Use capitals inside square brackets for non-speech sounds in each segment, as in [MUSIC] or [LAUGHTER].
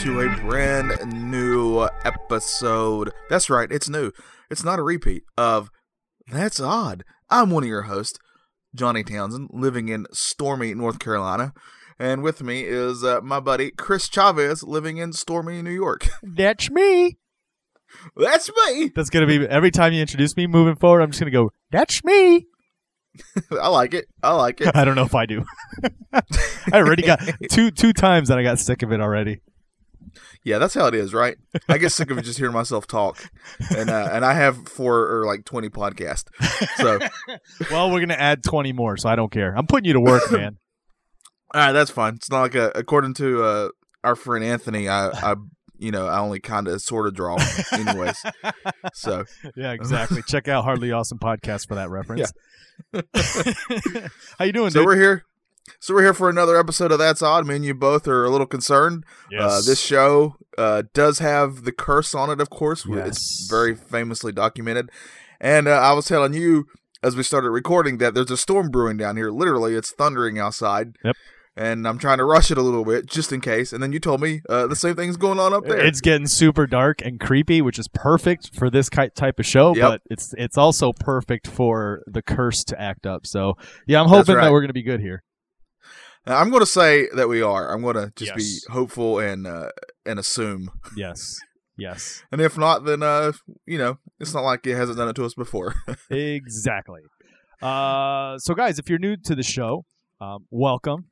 to a brand new episode. That's right, it's new. It's not a repeat of That's Odd. I'm one of your hosts, Johnny Townsend, living in stormy North Carolina. And with me is uh, my buddy Chris Chavez, living in stormy New York. [LAUGHS] That's me. That's me. That's gonna be every time you introduce me moving forward. I'm just gonna go. That's me. [LAUGHS] I like it. I like it. [LAUGHS] I don't know if I do. I already got two two times that I got sick of it already. Yeah, that's how it is, right? I get sick of just hearing myself talk, and uh, and I have four or like twenty podcasts. So, [LAUGHS] well, we're gonna add twenty more, so I don't care. I'm putting you to work, man. [COUGHS] all right, that's fine. It's not like a, according to uh, our friend Anthony, I, I you know I only kind of sort of draw, anyways. So [LAUGHS] yeah, exactly. [LAUGHS] Check out Hardly Awesome podcast for that reference. How you doing? So dude? we're here. So we're here for another episode of That's Odd. Me and you both are a little concerned. Yes. Uh, this show uh, does have the curse on it, of course. Yes. It's very famously documented. And uh, I was telling you as we started recording that there's a storm brewing down here. Literally, it's thundering outside. Yep. And I'm trying to rush it a little bit just in case. And then you told me uh, the same thing's going on up there. It's getting super dark and creepy, which is perfect for this type of show. Yep. But it's it's also perfect for the curse to act up. So yeah, I'm hoping right. that we're gonna be good here. Now, I'm going to say that we are. I'm going to just Yes. be hopeful and uh, and assume. Yes. Yes. [LAUGHS] And if not, then uh, you know, it's not like it hasn't done it to us before. [LAUGHS] exactly. Uh, so, guys, if you're new to the show, um, welcome.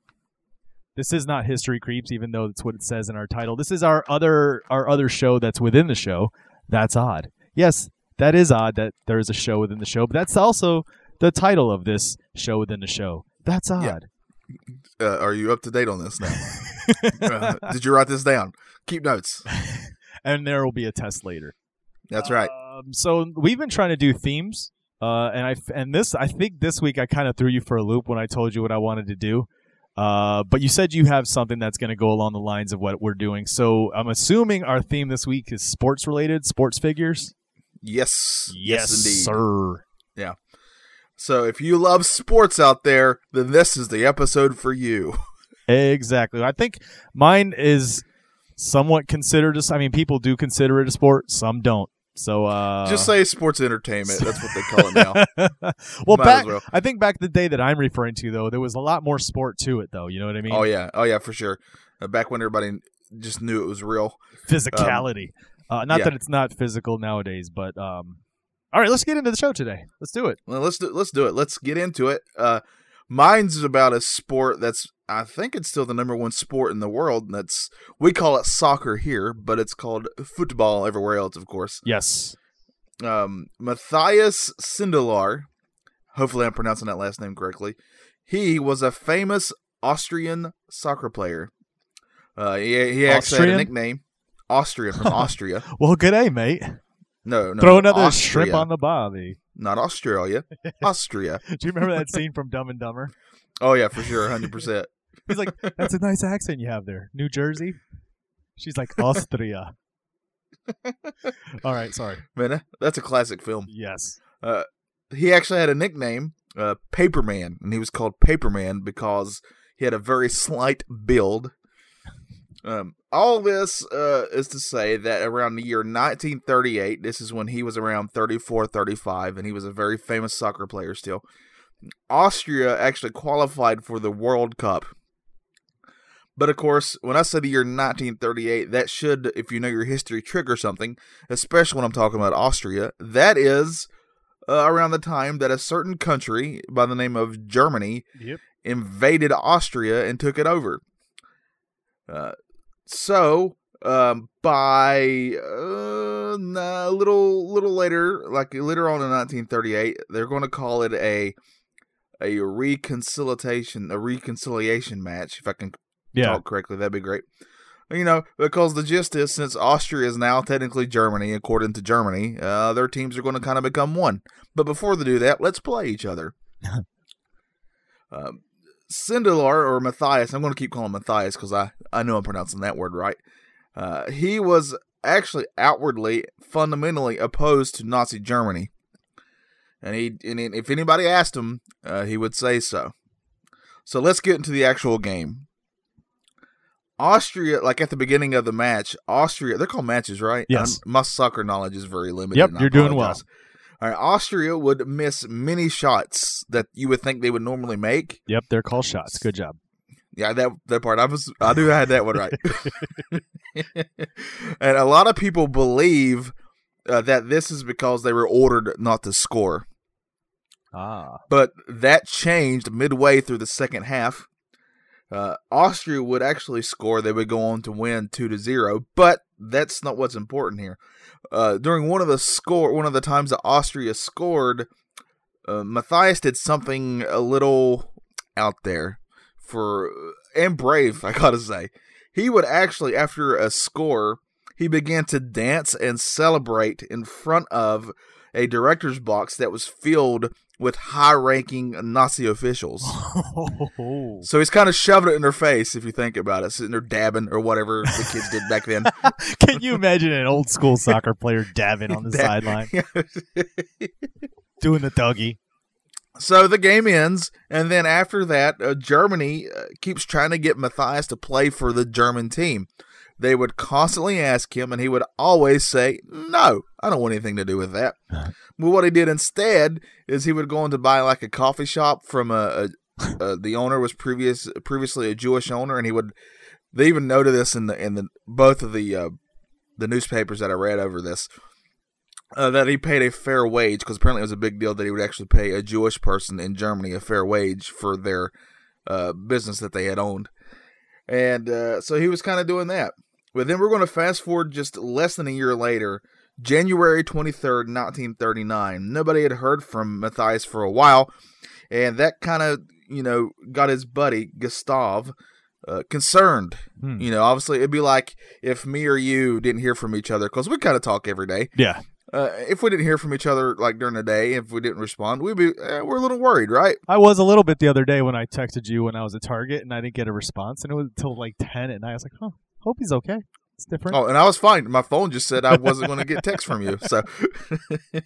This is not History Creeps, even though that's what it says in our title. This is our other our other show that's within the show. That's odd. Yes, that is odd that there is a show within the show, but that's also the title of this show within the show. That's odd. Yeah. Uh, are you up to date on this now? [LAUGHS] Uh, did you write this down? Keep notes. [LAUGHS] and there will be a test later. That's right. Um, so we've been trying to do themes, uh, and I and this I think this week I kind of threw you for a loop when I told you what I wanted to do. Uh, but you said you have something that's going to go along the lines of what we're doing. So I'm assuming our theme this week is sports related, sports figures. Yes. Yes, indeed. sir. So if you love sports out there, then this is the episode for you. Exactly. I think mine is somewhat considered. as- I mean, people do consider it a sport. Some don't. So uh, Just say sports entertainment. That's what they call it now. [LAUGHS] well, Might back well. I think back the day that I'm referring to though, there was a lot more sport to it though. You know what I mean? oh yeah. Oh yeah, for sure. Uh, back when everybody just knew it was real. Physicality. uh, not yeah. that it's not physical nowadays, but um. All right, let's get into the show today. Let's do it. Well, let's do let's do it. Let's get into it. Uh, mine's about a sport that's I think it's still the number one sport in the world. And that's we call it soccer here, but it's called football everywhere else, of course. Yes. um, Matthias Sindelar. Hopefully, I'm pronouncing that last name correctly. He was a famous Austrian soccer player. Uh, he, he actually had a nickname. Austria from [LAUGHS] Austria. Well, good day, mate. No, no. Throw another Austria. shrimp on the bobby. Not Australia. [LAUGHS] Austria. Do you remember that scene from Dumb and Dumber? Oh yeah, for sure, hundred percent. [LAUGHS] He's like, "That's a nice accent you have there, New Jersey." She's like, "Austria." All right, sorry. Man, that's a classic film. Yes. He actually had a nickname, uh, Paperman, and he was called Paperman because he had a very slight build. Um, all this uh, is to say that around the year 1938, this is when he was around 34, 35, and he was a very famous soccer player still. Austria actually qualified for the World Cup. But of course, when I say the year 1938, that should, if you know your history, trigger something, especially when I'm talking about Austria. That is uh, around the time that a certain country by the name of Germany Yep. invaded Austria and took it over. Uh, so, um, by uh, a little little later, like later on in 1938, they're going to call it a a reconciliation a reconciliation match. If I can Yeah. talk correctly, that'd be great. You know, because the gist is, since Austria is now technically Germany, according to Germany, uh, their teams are going to kind of become one. But before they do that, let's play each other. [LAUGHS] um, Sindelar or Matthias, I'm going to keep calling him Matthias because I, I know I'm pronouncing that word right. Uh, he was actually outwardly, fundamentally opposed to Nazi Germany. And he, and if anybody asked him, uh, he would say so. So let's get into the actual game. Austria, like at the beginning of the match, Austria, they're called matches, right? Yes. Um, my soccer knowledge is very limited. Yep, you're doing well. All right, Austria would miss many shots that you would think they would normally make. Yep, they're called shots. Good job. Yeah, that that part I was I knew I had that one right. [LAUGHS] [LAUGHS] and a lot of people believe uh, that this is because they were ordered not to score. Ah. But that changed midway through the second half. Uh, Austria would actually score; they would go on to win two to zero. But that's not what's important here. Uh, during one of the score, one of the times that Austria scored, uh, Matthias did something a little out there for and brave. [LAUGHS] I gotta say, he would actually, after a score, he began to dance and celebrate in front of a director's box that was filled with high-ranking Nazi officials. [LAUGHS] So he's kind of shoving it in their face, if you think about it, sitting there dabbing or whatever the kids did back then. [LAUGHS] Can you imagine an old school soccer player dabbing on the [LAUGHS] Dab- sideline, doing the Dougie? so the game ends, and then after that, uh, Germany uh, keeps trying to get Matthias to play for the German team. They would constantly ask him, and he would always say, "No, I don't want anything to do with that." But what he did instead is he would go on to buy like a coffee shop from a, a, a [LAUGHS] the owner was previous previously a Jewish owner, and he would. They even noted this in the in the both of the uh, the newspapers that I read over this. Uh, that he paid a fair wage because apparently it was a big deal that he would actually pay a Jewish person in Germany a fair wage for their uh, business that they had owned, and uh, so he was kind of doing that. But then we're going to fast forward just less than a year later, January twenty third, nineteen thirty nine. Nobody had heard from Matthias for a while, and that kind of you know got his buddy Gustav uh, concerned. Hmm. You know, obviously it'd be like if me or you didn't hear from each other because we kind of talk every day. Yeah. Uh, if we didn't hear from each other like during the day, if we didn't respond, we'd be eh, we're a little worried, right? I was a little bit the other day when I texted you when I was at Target and I didn't get a response, and it was until like 10 at night. I was like, oh, hope he's okay. It's different. Oh, and I was fine. My phone just said I wasn't going to get text from you. So, [LAUGHS]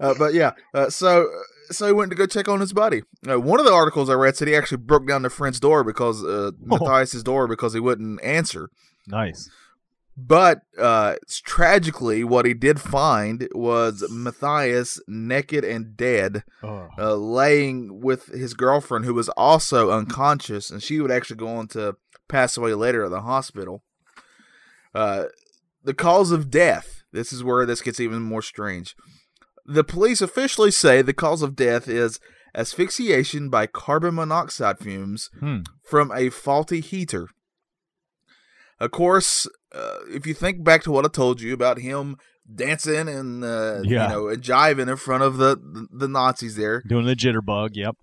uh, but yeah, uh, so so he went to go check on his buddy. Uh, one of the articles I read said he actually broke down the friend's door because uh, [LAUGHS] Matthias's door because he wouldn't answer. Nice. But uh, tragically, what he did find was Matthias naked and dead, Oh. uh, laying with his girlfriend, who was also unconscious, and she would actually go on to pass away later at the hospital. Uh, the cause of death. This is where this gets even more strange. The police officially say the cause of death is asphyxiation by carbon monoxide fumes Hmm. from a faulty heater. Of course, uh, if you think back to what I told you about him dancing and uh, Yeah. you know and jiving in front of the, the Nazis there, Doing the jitterbug. Yep.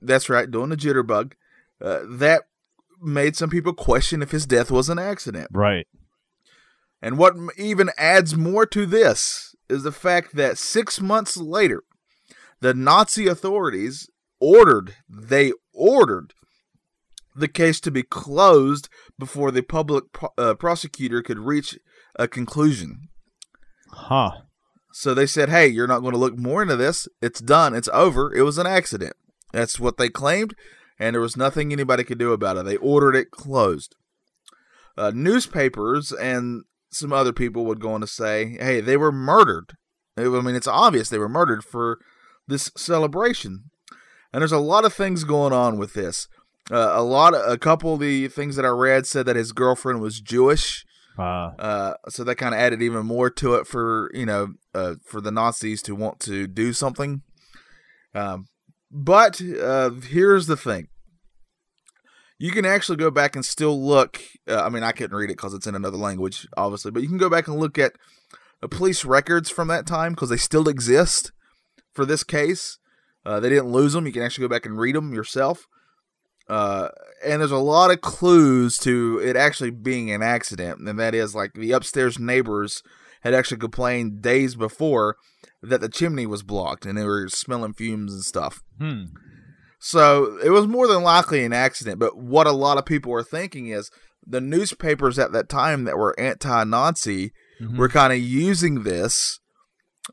that's right, doing the jitterbug. Uh, that made some people question if his death was an accident. Right. And what even adds more to this is the fact that six months later, the Nazi authorities ordered, they ordered the case to be closed before the public pro- uh, prosecutor could reach a conclusion. Huh. So they said, hey, you're not going to look more into this. It's done. It's over. It was an accident. That's what they claimed, and there was nothing anybody could do about it. They ordered it closed. Uh, newspapers and some other people would go on to say, hey, they were murdered. I mean, it's obvious they were murdered for this celebration. And there's a lot of things going on with this. Uh, a lot, of, a couple of the things that I read said that his girlfriend was Jewish. Uh, Uh, so that kind of added even more to it for you know uh, for the Nazis to want to do something. Um, but uh, here's the thing: you can actually go back and still look. Uh, I mean, I couldn't read it because it's in another language, obviously, but you can go back and look at police records from that time because they still exist for this case. Uh, they didn't lose them. You can actually go back and read them yourself. Uh, and there's a lot of clues to it actually being an accident, and that is like the upstairs neighbors had actually complained days before that the chimney was blocked and they were smelling fumes and stuff. hmm. So it was more than likely an accident. But what a lot of people were thinking is the newspapers at that time that were anti-Nazi Mhm. were kind of using this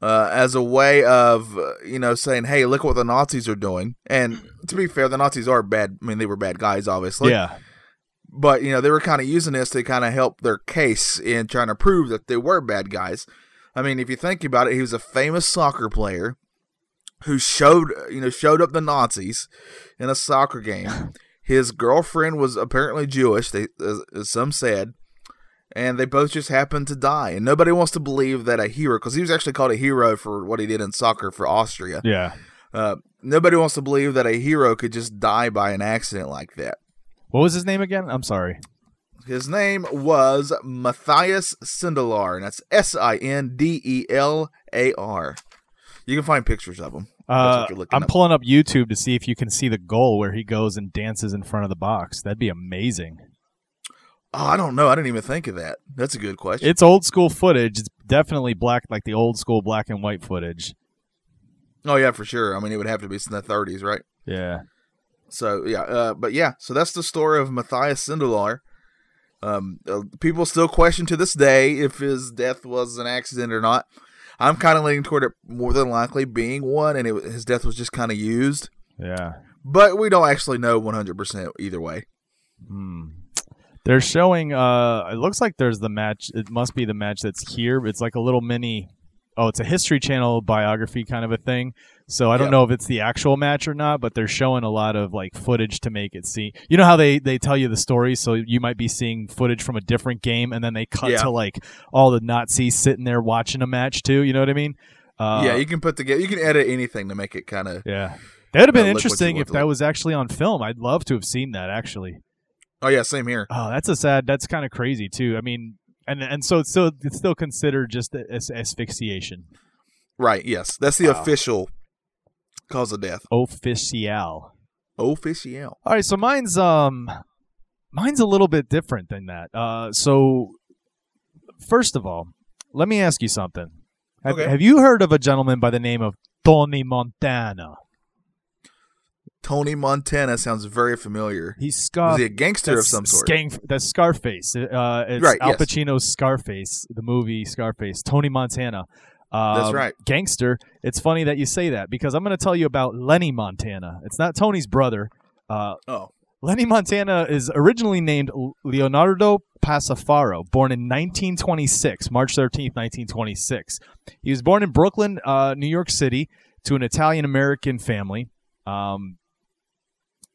uh, as a way of uh, you know saying, "Hey, look what the Nazis are doing." And to be fair, the Nazis are bad. I mean, they were bad guys, obviously. yeah. but you know they were kind of using this to kind of help their case in trying to prove that they were bad guys. I mean, if you think about it, he was a famous soccer player who showed you know showed up the Nazis in a soccer game. [LAUGHS] His girlfriend was apparently Jewish. They, as, as some said, and they both just happened to die. And nobody wants to believe that a hero, because he was actually called a hero for what he did in soccer for Austria. Yeah. Uh, nobody wants to believe that a hero could just die by an accident like that. What was his name again? I'm sorry. His name was Matthias Sindelar, and that's S I N D E L A R. You can find pictures of him. Uh, what you're looking I'm up. pulling up YouTube to see if you can see the goal where he goes and dances in front of the box. That'd be amazing. Oh, I don't know. I didn't even think of that. That's a good question. It's old school footage. It's definitely black, like the old school black and white footage. oh yeah, for sure. I mean, it would have to be in the 30s, right? Yeah. So yeah, uh, but yeah, so that's the story of Matthias Sindelar. Um, uh, people still question to this day if his death was an accident or not. I'm kind of leaning toward it more than likely being one, and it, his death was just kind of used. Yeah. But we don't actually know 100% either way. Hmm. They're showing. Uh, it looks like there's the match. It must be the match that's here. It's like a little mini. Oh, it's a History Channel biography kind of a thing. So I don't Yep. know if it's the actual match or not, but they're showing a lot of like footage to make it see. You know how they they tell you the story, so you might be seeing footage from a different game, and then they cut Yeah. to like all the Nazis sitting there watching a match too. You know what I mean? Uh, yeah, you can put together, you can edit anything to make it kind of. yeah. That would have been look what you interesting if that was actually on film. I'd love to have seen that actually. Oh yeah, same here. Oh, that's a sad. That's kind of crazy too. I mean, and and so it's still it's still considered just as asphyxiation. Right. Yes, that's the Wow. official cause of death. Official. Official. All right, so mine's um, mine's a little bit different than that. Uh, so first of all, let me ask you something. Have, Okay. have you heard of a gentleman by the name of Tony Montana? Tony Montana sounds very familiar. He's Was Scar. he a gangster of some sort? Skank, that's Scarface. Uh, it's Right, Al yes. Pacino's Scarface, the movie Scarface. Tony Montana. Um, That's right. Gangster. It's funny that you say that because I'm going to tell you about Lenny Montana. It's not Tony's brother. Uh, Oh, Lenny Montana is originally named Leonardo Passafaro, born in 1926, March 13th, 1926. He was born in Brooklyn, uh, New York City, to an Italian American family. Um,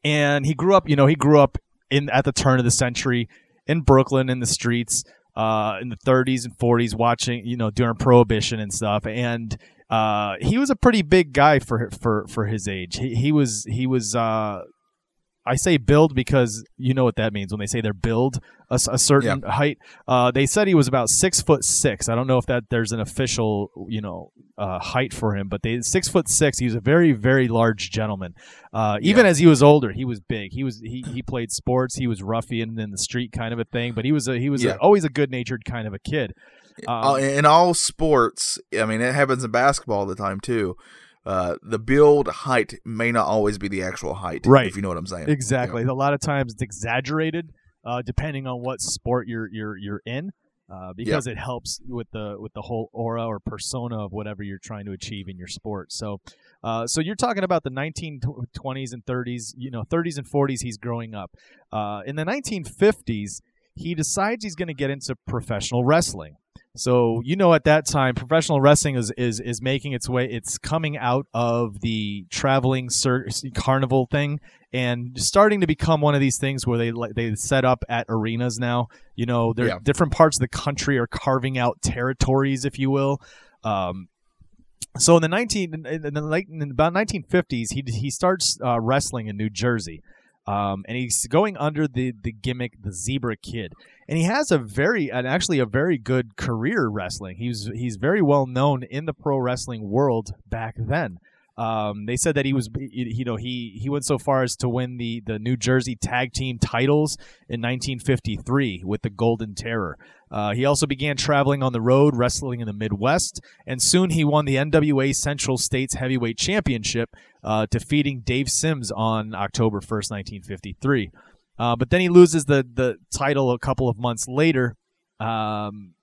and he grew up, you know, he grew up in at the turn of the century in Brooklyn in the streets uh, in the 30s and 40s, watching, you know, during Prohibition and stuff. And uh, he was a pretty big guy for for for his age. He, he was he was. Uh, I say build because you know what that means when they say they're build a certain height. Uh, they said he was about six foot six. I don't know if that there's an official you know uh, height for him, but they six foot six. He was a very very large gentleman. Uh, even as he was older, he was big. He was he, he played sports. He was ruffian in the street kind of a thing. But he was a, he was a, always a good natured kind of a kid. Uh, Um, in all sports, I mean, it happens in basketball all the time too. Uh, the build height may not always be the actual height, Right. If you know what I'm saying. Exactly. A lot of times it's exaggerated, uh, depending on what sport you're you're you're in, uh, because it helps with the with the whole aura or persona of whatever you're trying to achieve in your sport. So, uh, so you're talking about the 1920s and 30s, you know, 30s and 40s. He's growing up. Uh, in the 1950s, he decides he's going to get into professional wrestling. So you know, at that time, professional wrestling is is is making its way. It's coming out of the traveling cir- carnival thing and starting to become one of these things where they they set up at arenas now. You know, there Yeah. different parts of the country are carving out territories, if you will. Um, so in the nineteen in the late in about nineteen fifties, he he starts uh, wrestling in New Jersey. Um, and he's going under the, the gimmick the Zebra Kid, and he has a very and actually a very good career wrestling. He's he's very well known in the pro wrestling world back then. Um, they said that he was, you know, he he went so far as to win the the New Jersey Tag Team titles in 1953 with the Golden Terror. Uh, he also began traveling on the road, wrestling in the Midwest, and soon he won the NWA Central States Heavyweight Championship, uh, defeating Dave Sims on October 1st, 1953. Uh, but then he loses the the title a couple of months later. Um,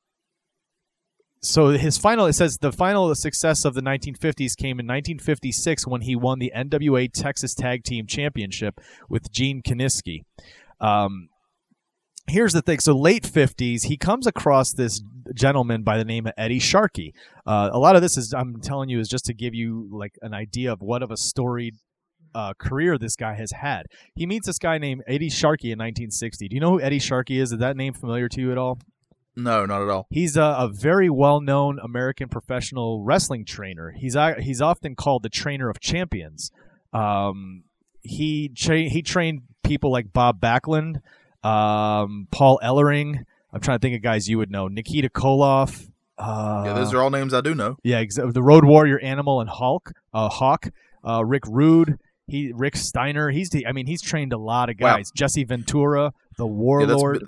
so his final it says the final success of the 1950s came in 1956 when he won the NWA Texas Tag Team Championship with Gene Kiniski. Um, here's the thing. So late 50s, he comes across this gentleman by the name of Eddie Sharkey. Uh, a lot of this is I'm telling you is just to give you like an idea of what of a storied uh, career this guy has had. He meets this guy named Eddie Sharkey in 1960. Do you know who Eddie Sharkey is? Is that name familiar to you at all? No, not at all. He's a, a very well-known American professional wrestling trainer. He's a- he's often called the trainer of champions. Um, he tra- he trained people like Bob Backlund, um, Paul Ellering. I'm trying to think of guys you would know. Nikita Koloff. Uh, yeah, those are all names I do know. yeah, ex- the Road Warrior Animal and Hulk, uh, Hawk, uh, Rick Rude, he Rick Steiner. He's the, I mean he's trained a lot of Wow. guys. Jesse Ventura, the Warlord. bi-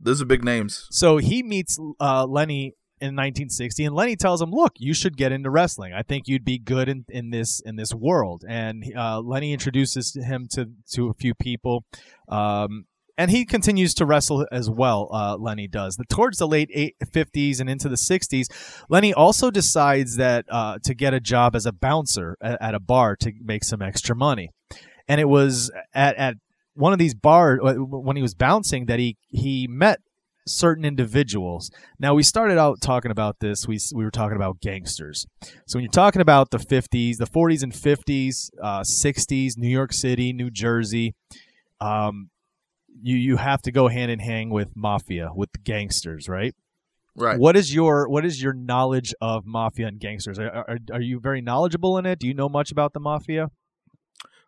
those are big names. So he meets uh, Lenny in 1960, and Lenny tells him, "Look, you should get into wrestling. I think you'd be good in, in this in this world." And uh, Lenny introduces him to to a few people, um, and he continues to wrestle as well. Uh, Lenny does. Towards the late eight, 50s and into the 60s, Lenny also decides that uh, to get a job as a bouncer at, at a bar to make some extra money, and it was at at one of these bars when he was bouncing that he he met certain individuals. Now we started out talking about this. We we were talking about gangsters. So when you're talking about the 50s, the 40s and 50s, uh, 60s, New York City, New Jersey, um, you you have to go hand in hand with mafia, with gangsters, right? Right. What is your what is your knowledge of mafia and gangsters? Are, are, are you very knowledgeable in it? Do you know much about the mafia?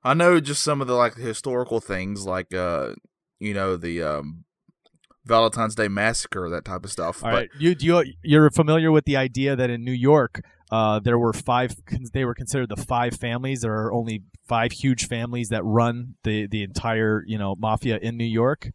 I know just some of the like historical things, like uh, you know, the um, Valentine's Day massacre, that type of stuff. All but right, you do you, you're familiar with the idea that in New York, uh, there were five. They were considered the five families. There are only five huge families that run the the entire you know mafia in New York.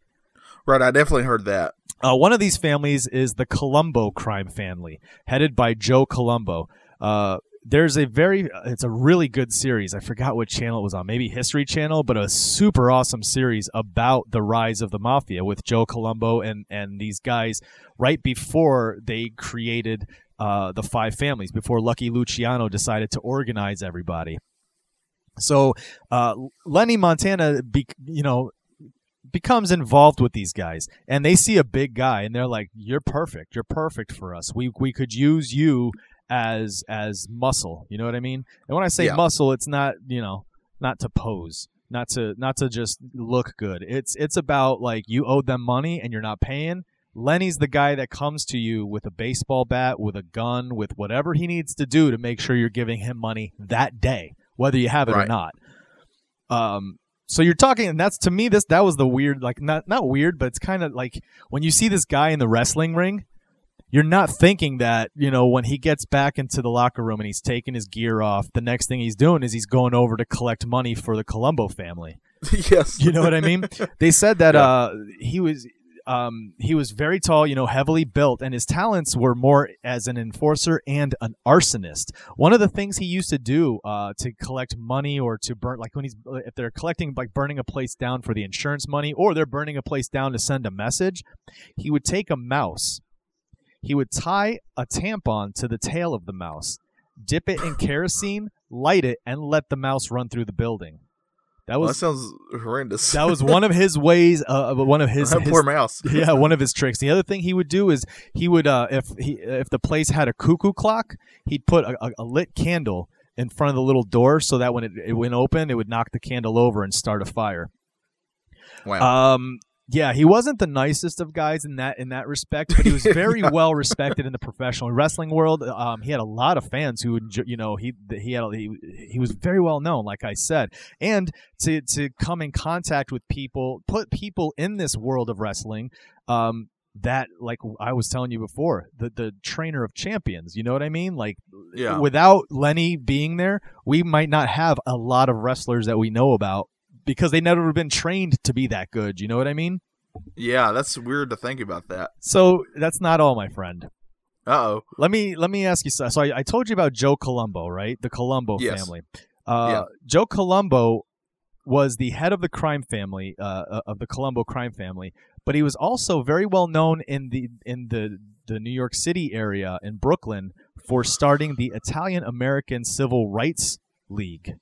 right, I definitely heard that. Uh, one of these families is the Colombo crime family, headed by Joe Colombo. Uh, there's a very, it's a really good series. I forgot what channel it was on, maybe History Channel, but a super awesome series about the rise of the mafia with Joe Colombo and and these guys right before they created uh, the five families, before Lucky Luciano decided to organize everybody. So uh, Lenny Montana, be, you know, becomes involved with these guys and they see a big guy and they're like you're perfect. You're perfect for us. We we could use you as as muscle. You know what i mean? And when i say Yeah. muscle it's not you know not to pose not to not to just look good. It's it's about like you owe them money and you're not paying. Lenny's the guy that comes to you with a baseball bat with a gun with whatever he needs to do to make sure you're giving him money that day whether you have it or not um so you're talking and that's to me this that was the weird like not not weird but it's kind of like when you see this guy in the wrestling ring you're not thinking that you know when he gets back into the locker room and he's taking his gear off the next thing he's doing is he's going over to collect money for the colombo family [LAUGHS] yes. you know what i mean [LAUGHS] they said that Yeah. uh he was um he was very tall you know heavily built and his talents were more as an enforcer and an arsonist. One of the things he used to do uh to collect money or to burn like when he's if they're collecting like burning a place down for the insurance money or they're burning a place down to send a message he would take a mouse he would tie a tampon to the tail of the mouse dip it in kerosene light it and let the mouse run through the building that Well, was that sounds horrendous. that was one of [LAUGHS] his ways uh, one of his, his poor mouse. [LAUGHS] yeah one of his tricks the other thing he would do is he would uh, if he if the place had a cuckoo clock he'd put a, a, a lit candle in front of the little door so that when it, it went open it would knock the candle over and start a fire Wow. um yeah, he wasn't the nicest of guys in that in that respect, but he was [LAUGHS] very well respected in the professional wrestling world. Um, he had a lot of fans who, you know, he he had he, he was very well known, like I said, and to to come in contact with people, put people in this world of wrestling, um, that like I was telling you before, the the trainer of champions. You know what I mean? Like, Yeah. without Lenny being there, we might not have a lot of wrestlers that we know about because they never been trained to be that good. You know what I mean? yeah, that's weird to think about that. So that's not all, my friend. Uh oh. Let me let me ask you. So so I, I told you about Joe Colombo, right? The Colombo Yes. family. Uh, Yeah. Joe Colombo was the head of the crime family uh, of the Colombo crime family, but he was also very well known in the in the the New York City area in Brooklyn for starting the Italian American Civil Rights League.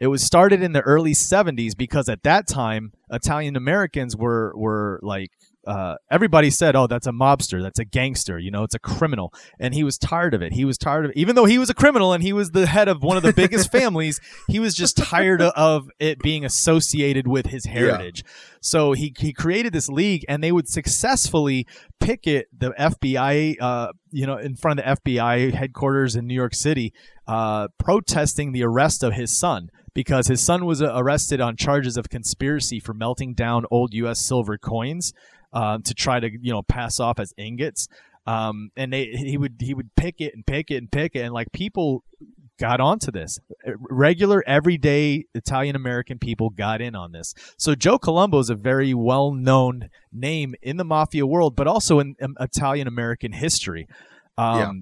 It was started in the early 70s because at that time Italian Americans were were like uh, everybody said, "Oh, that's a mobster, that's a gangster, you know, it's a criminal," and he was tired of it. He was tired of, even though he was a criminal and he was the head of one of the biggest [LAUGHS] families, he was just tired of it being associated with his heritage. So he he created this league, and they would successfully picket the FBI, uh, you know, in front of the FBI headquarters in New York City, uh, protesting the arrest of his son because his son was uh, arrested on charges of conspiracy for melting down old U.S. silver coins uh, to try to you know pass off as ingots. Um, and they he would he would pick it and pick it and pick it, and like people got onto this. Regular, everyday Italian American people got in on this. So Joe Colombo is a very well known name in the mafia world, but also in um, Italian American history. Um, Yeah.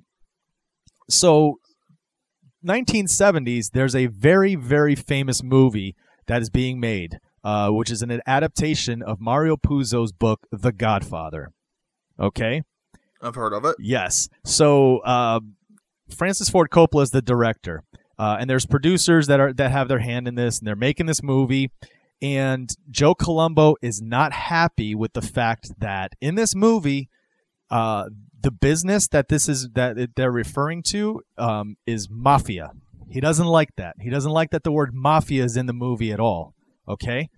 So, 1970s, there's a very, very famous movie that is being made, uh, which is an adaptation of Mario Puzo's book, The Godfather. Okay? I've heard of it. Yes. So uh, Francis Ford Coppola is the director, uh, and there's producers that are that have their hand in this, and they're making this movie. And Joe Colombo is not happy with the fact that in this movie, uh, the business that this is that it- they're referring to um, is mafia. He doesn't like that. He doesn't like that the word mafia is in the movie at all. Okay,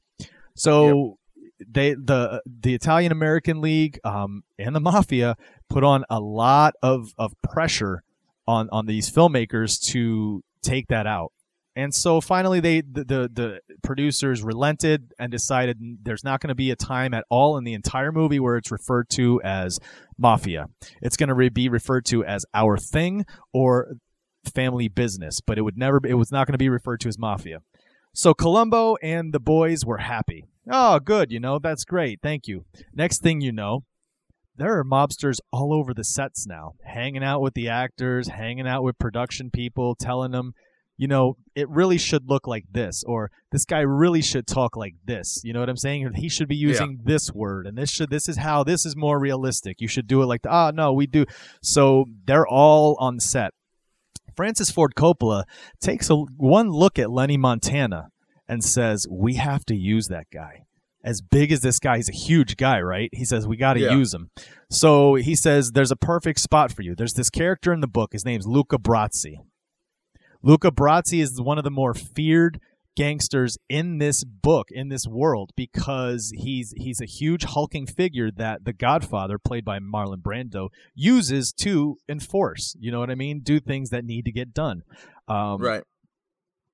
so they the the Italian American League um, and the mafia put on a lot of, of pressure on, on these filmmakers to take that out. And so finally they the, the, the producers relented and decided there's not going to be a time at all in the entire movie where it's referred to as mafia. It's going to be referred to as our thing or family business, but it would never it was not going to be referred to as mafia. So Colombo and the boys were happy. Oh, good, you know, that's great. Thank you. Next thing you know, there are mobsters all over the sets now, hanging out with the actors, hanging out with production people, telling them, you know, it really should look like this, or this guy really should talk like this. You know what I'm saying? He should be using this word, and this should this is how this is more realistic. You should do it like, ah, no, we do. So they're all on set. Francis Ford Coppola takes a one look at Lenny Montana and says, "We have to use that guy." As big as this guy, he's a huge guy, right? He says we got to Yeah. use him. So he says there's a perfect spot for you. There's this character in the book. His name's Luca Brasi. Luca Brasi is one of the more feared gangsters in this book, in this world, because he's he's a huge hulking figure that the Godfather, played by Marlon Brando, uses to enforce. You know what I mean? Do things that need to get done. Um, Right.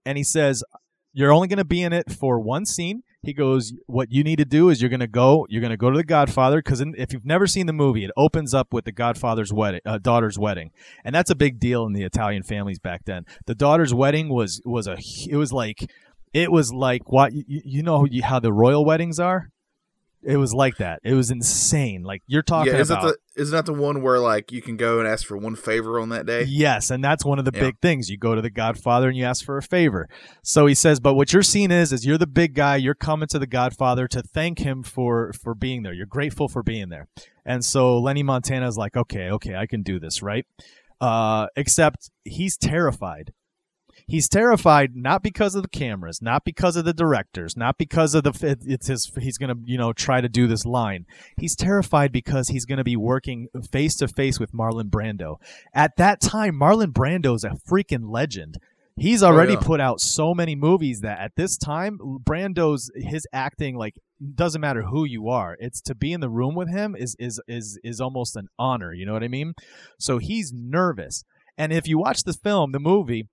and he says you're only going to be in it for one scene he goes what you need to do is you're going to go you're going to go to the godfather because if you've never seen the movie it opens up with the godfather's wedding uh, daughter's wedding. And that's a big deal in the italian families back then. The daughter's wedding was was a it was like it was like what you, you know how the royal weddings are it was like that it was insane like you're talking Yeah, is about that the is that the one where like you can go and ask for one favor on that day? Yes, and that's one of the Yeah. big things. You go to the Godfather and you ask for a favor. So he says, but what you're seeing is, is you're the big guy. You're coming to the Godfather to thank him for for being there. You're grateful for being there. And so Lenny Montana is like, okay, okay, I can do this, right? Uh, except he's terrified. He's terrified not because of the cameras, not because of the directors, not because of the it's his he's going to, you know, try to do this line. He's terrified because he's going to be working face to face with Marlon Brando. At that time, Marlon Brando is a freaking legend. He's oh, already yeah. put out so many movies that at this time, Brando's his acting like doesn't matter who you are. It's to be in the room with him is is is is almost an honor. You know what I mean? So he's nervous. And if you watch the film, the movie,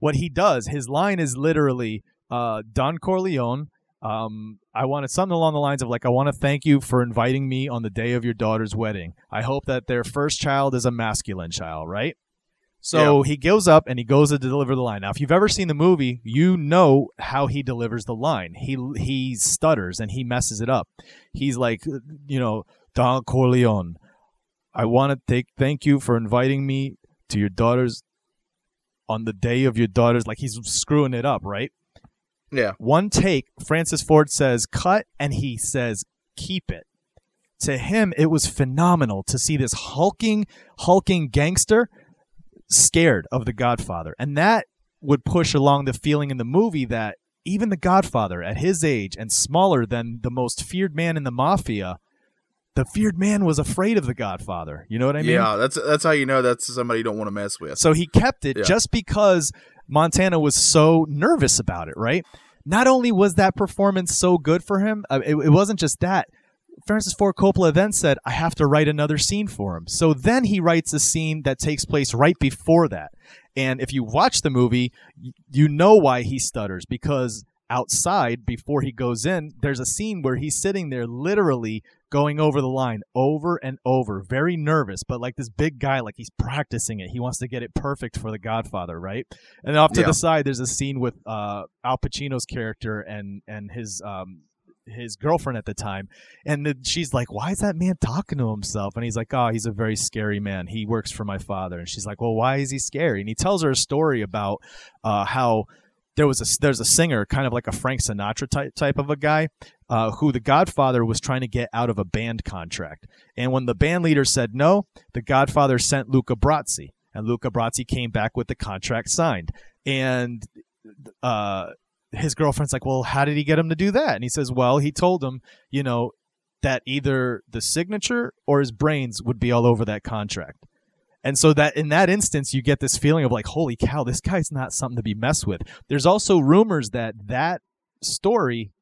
what he does, his line is literally uh, Don Corleone. Um, I wanted something along the lines of like, I want to thank you for inviting me on the day of your daughter's wedding. I hope that their first child is a masculine child, right? So he goes up and he goes to deliver the line. Now, if you've ever seen the movie, you know how he delivers the line. He he stutters and he messes it up. He's like, you know, Don Corleone. I want to take thank you for inviting me to your daughter's on the day of your daughter's. Like he's screwing it up, right? Yeah. One take, Francis Ford says cut, and he says keep it. To him, it was phenomenal to see this hulking, hulking gangster scared of the Godfather, and that would push along the feeling in the movie that even the Godfather, at his age and smaller than the most feared man in the mafia, the feared man was afraid of the Godfather. You know what I mean? yeah, that's that's how you know that's somebody you don't want to mess with. So he kept it Yeah. just because Montana was so nervous about it, right? Not only was that performance so good for him, uh, it, it wasn't just that. Francis Ford Coppola then said, I have to write another scene for him. So then he writes a scene that takes place right before that. And if you watch the movie, you know why he stutters because outside, before he goes in, there's a scene where he's sitting there literally going over the line over and over, very nervous, but like this big guy, like he's practicing it. He wants to get it perfect for the Godfather, right? And off to Yeah. the side, there's a scene with uh, Al Pacino's character and and his um, his girlfriend at the time, and the, she's like, "Why is that man talking to himself?" And he's like, "Oh, he's a very scary man. He works for my father." And she's like, "Well, why is he scary?" And he tells her a story about uh, how there was a there's a singer, kind of like a Frank Sinatra type type of a guy, uh, who the Godfather was trying to get out of a band contract. And when the band leader said no, the Godfather sent Luca Brasi, and Luca Brasi came back with the contract signed. And uh, his girlfriend's like, "Well, how did he get him to do that?" And he says, "Well, he told him, you know, that either the signature or his brains would be all over that contract." And so that in that instance, you get this feeling of like, "Holy cow, this guy's not something to be messed with." There's also rumors that that story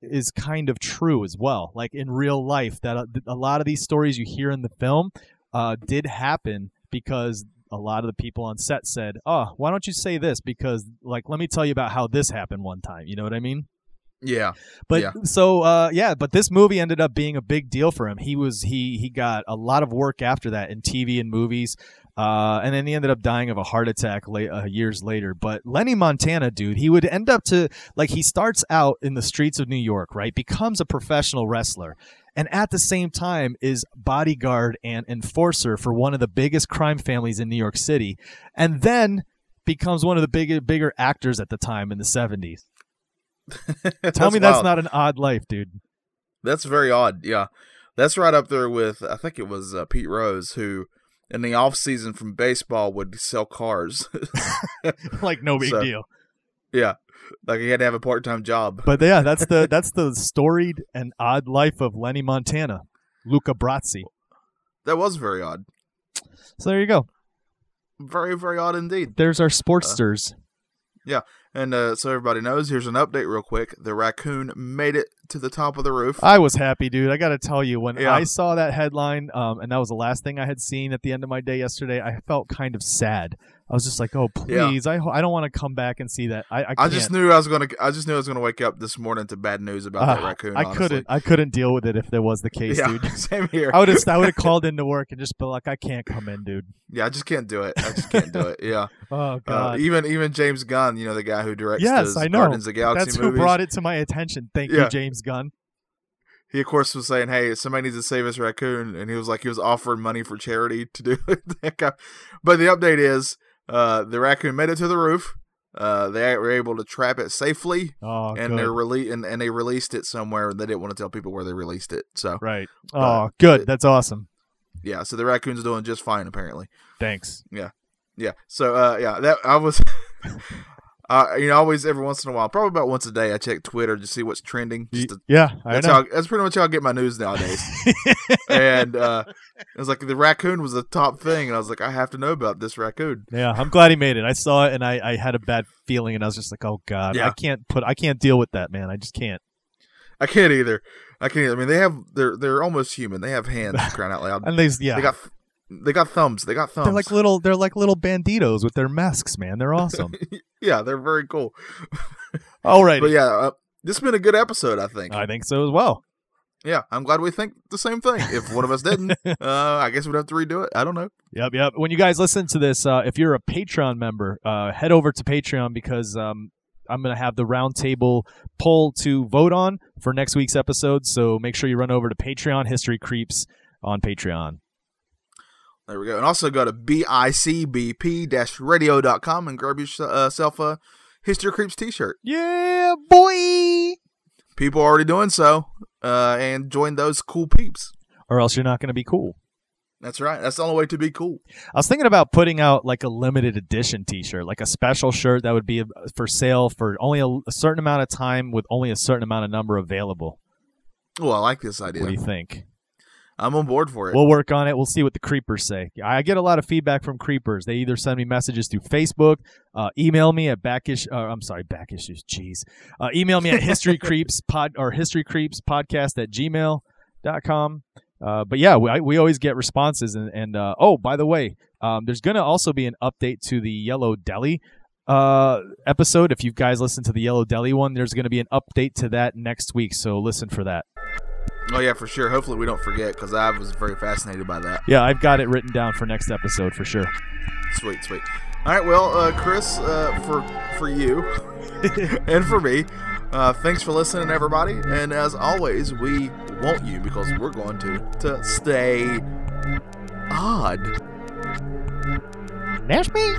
is kind of true as well. Like in real life, that a, a lot of these stories you hear in the film uh, did happen because a lot of the people on set said, "Oh, why don't you say this? Because like, let me tell you about how this happened one time." You know what I mean? Yeah, But Yeah. so uh, yeah, but this movie ended up being a big deal for him. He was he he got a lot of work after that in TV and movies. Uh, and then he ended up dying of a heart attack la- uh, years later. But Lenny Montana, dude, he would end up to like he starts out in the streets of New York, right? Becomes a professional wrestler, and at the same time is bodyguard and enforcer for one of the biggest crime families in New York City, and then becomes one of the bigger bigger actors at the time in the seventies. [LAUGHS] Tell me that's not an odd life, dude. That's very odd. Yeah, that's right up there with I think it was uh, Pete Rose who, in the off season from baseball, would sell cars. [LAUGHS] [LAUGHS] like no big So- deal. yeah, like he had to have a part time job. But yeah, that's the that's the storied and odd life of Lenny Montana, Luca Brasi. That was very odd. So there you go. Very very odd indeed. There's our sportsters. And uh, so everybody knows, here's an update real quick. The raccoon made it to the top of the roof. I was happy, dude. I got to tell you, when Yeah. I saw that headline, um, and that was the last thing I had seen at the end of my day yesterday, I felt kind of sad. I was just like, "Oh, Yeah. please! I ho- I don't want to come back and see that. I I, I just knew I was gonna. I just knew I was gonna wake up this morning to bad news about that Ah, raccoon. I honestly. couldn't. I couldn't deal with it if there was the case, Yeah, dude. [LAUGHS] same here. I would have. I would have [LAUGHS] called into work and just been like, "I can't come in, dude." yeah, I just can't do it. I just can't do it. Yeah. [LAUGHS] Oh Uh, God. even even James Gunn, you know the guy who directs Yes, the I know. Guardians of the Galaxy That's movies. who brought it to my attention. Thank Yeah. you, James Gunn. he of course was saying, "Hey, somebody needs to save this raccoon," and he was like, he was offering money for charity to do [LAUGHS] it. but the update is, uh, the raccoon made it to the roof. Uh, they were able to trap it safely, Oh, and good. they're rele- and, and they released it somewhere. And they didn't want to tell people where they released it. So Right. Oh, good. it- That's awesome. yeah, so the raccoon's doing just fine apparently. Thanks. Yeah, yeah. So uh, yeah, that I was. [LAUGHS] Uh, you know, always every once in a while, probably about once a day, I check Twitter to see what's trending. Just to Yeah, I That's how. That's pretty much how I get my news nowadays. [LAUGHS] and uh, it was like the raccoon was the top thing, and I was like, I have to know about this raccoon. yeah, I'm glad he made it. I saw it and I, I had a bad feeling and I was just like, oh god, yeah. I can't put, I can't deal with that, man. I just can't. I can't either. I can't. Either. I mean, they have. They're they're almost human. They have hands. crying out loud. [LAUGHS] And they, yeah, They got. They got thumbs. They got thumbs. they're like [LAUGHS] little, they're like little banditos with their masks, man. They're awesome. [LAUGHS] yeah, they're very cool. [LAUGHS] All right, But yeah, uh, this has been a good episode. I think. I think so as well. yeah, I'm glad we think the same thing. If one of us didn't, uh, I guess we'd have to redo it. I don't know. Yep, yep. When you guys listen to this, uh, if you're a Patreon member, uh, head over to Patreon because um, I'm going to have the roundtable poll to vote on for next week's episode. So make sure you run over to Patreon, History Creeps on Patreon. There we go. And also go to bicbp-radio.com and grab yourself a History Creeps t-shirt. Yeah, boy! People are already doing so, uh, and join those cool peeps. Or else you're not going to be cool. That's right. That's the only way to be cool. I was thinking about putting out like a limited edition T-shirt, like a special shirt that would be for sale for only a, a certain amount of time with only a certain amount of number available. Oh, I like this idea. What do you think? I'm on board for it. We'll work on it. We'll see what the creepers say. I get a lot of feedback from creepers. They either send me messages through Facebook, uh, email me at backish. Uh, I'm sorry, back issues. Jeez. Uh, email me at [LAUGHS] history creeps pod or history creeps podcast at gmail.com. Uh, but yeah, we, we always get responses. And, and uh, oh, by the way, um, there's going to also be an update to the Yellow Deli uh, episode. If you guys listen to the Yellow Deli one, there's going to be an update to that next week. So listen for that. Oh yeah, for sure. Hopefully we don't forget because I was very fascinated by that. Yeah, I've got it written down for next episode for sure. Sweet, sweet. All right, well, uh, Chris, uh, for for you [LAUGHS] and for me, uh, thanks for listening, everybody. And as always, we want you because we're going to to stay odd. That's me.